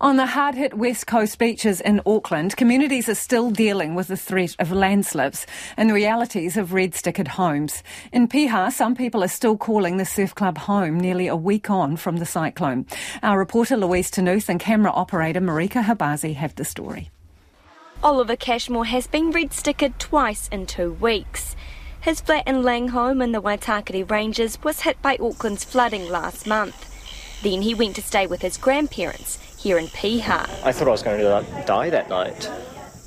On the hard hit West Coast beaches in Auckland, communities are still dealing with the threat of landslips and the realities of red stickered homes. In Piha, some people are still calling the surf club home nearly a week on from the cyclone. Our reporter Louise Ternouth and camera operator Marika Khabazi have the story. Oliver Cashmore has been red stickered twice in two weeks. His flat in Laingholm in the Waitakere Ranges was hit by Auckland's flooding last month. Then he went to stay with his grandparents here in Piha. I thought I was going to die that night.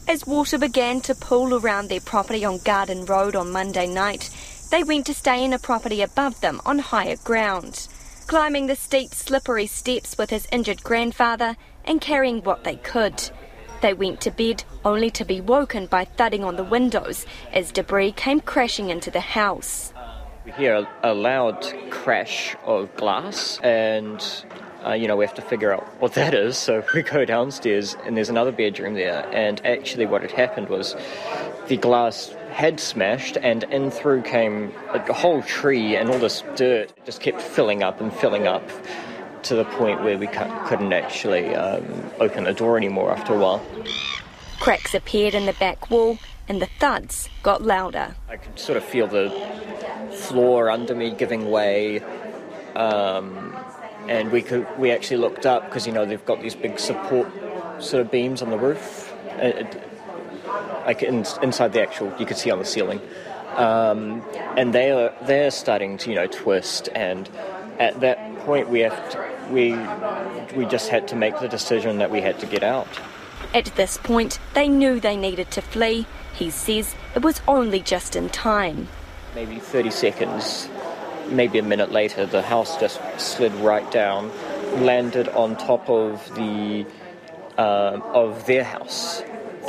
As water began to pool around their property on Garden Road on Monday night, they went to stay in a property above them on higher ground, climbing the steep, slippery steps with his injured grandfather and carrying what they could. They went to bed only to be woken by thudding on the windows as debris came crashing into the house. We hear a, a loud crash of glass and uh, you know, we have to figure out what that is. So we go downstairs, and there's another bedroom there. And actually, what had happened was the glass had smashed, and in through came a whole tree, and all this dirt just kept filling up and filling up to the point where we couldn't actually um, open the door anymore after a while. Cracks appeared in the back wall, and the thuds got louder. I could sort of feel the floor under me giving way. Um, and we could we actually looked up because you know they've got these big support sort of beams on the roof, it, like in, inside the actual you could see on the ceiling, um, and they are they're starting to you know twist, and at that point we have to, we we just had to make the decision that we had to get out. At this point, they knew they needed to flee. He says it was only just in time. Maybe 30 seconds maybe a minute later, the house just slid right down, landed on top of the uh, of their house.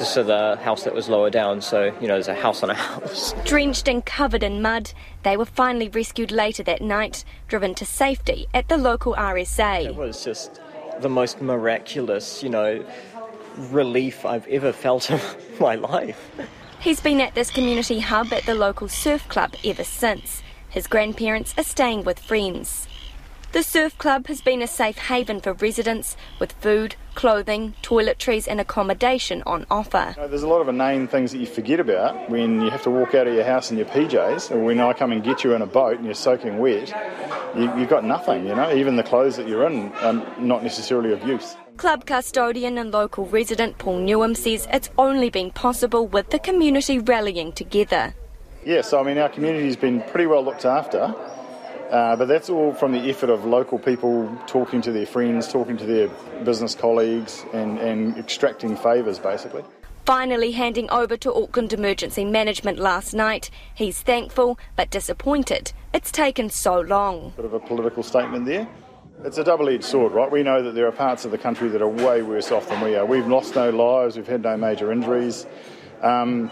So the house that was lower down, so you know, there's a house on a house. Drenched and covered in mud, they were finally rescued later that night, driven to safety at the local RSA. It was just the most miraculous, you know, relief I've ever felt in my life. He's been at this community hub at the local surf club ever since. His grandparents are staying with friends. The surf club has been a safe haven for residents with food, clothing, toiletries, and accommodation on offer. You know, there's a lot of inane things that you forget about when you have to walk out of your house in your PJs, or when I come and get you in a boat and you're soaking wet. You, have got nothing, you know. Even the clothes that you're in are not necessarily of use. Club custodian and local resident Paul Newham says it's only been possible with the community rallying together. Yeah, so I mean, our community's been pretty well looked after, uh, but that's all from the effort of local people talking to their friends, talking to their business colleagues, and, and extracting favours basically. Finally handing over to Auckland Emergency Management last night, he's thankful but disappointed it's taken so long. Bit of a political statement there. It's a double edged sword, right? We know that there are parts of the country that are way worse off than we are. We've lost no lives, we've had no major injuries. Um,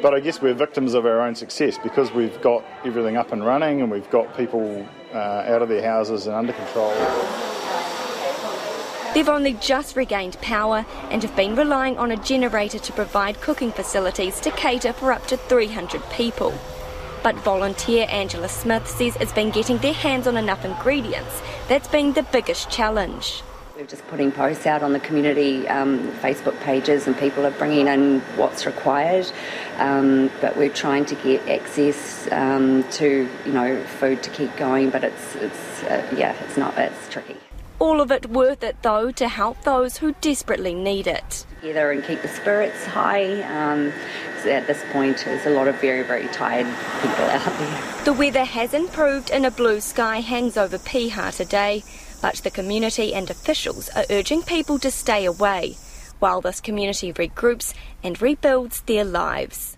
but I guess we're victims of our own success because we've got everything up and running and we've got people uh, out of their houses and under control. They've only just regained power and have been relying on a generator to provide cooking facilities to cater for up to 300 people. But volunteer Angela Smith says it's been getting their hands on enough ingredients that's been the biggest challenge. We're just putting posts out on the community um, Facebook pages, and people are bringing in what's required. Um, but we're trying to get access um, to, you know, food to keep going. But it's, it's, uh, yeah, it's not. It's tricky. All of it worth it though to help those who desperately need it. Together and keep the spirits high. At this point, there's a lot of very, very tired people out there. The weather has improved and a blue sky hangs over Piha today but the community and officials are urging people to stay away while this community regroups and rebuilds their lives.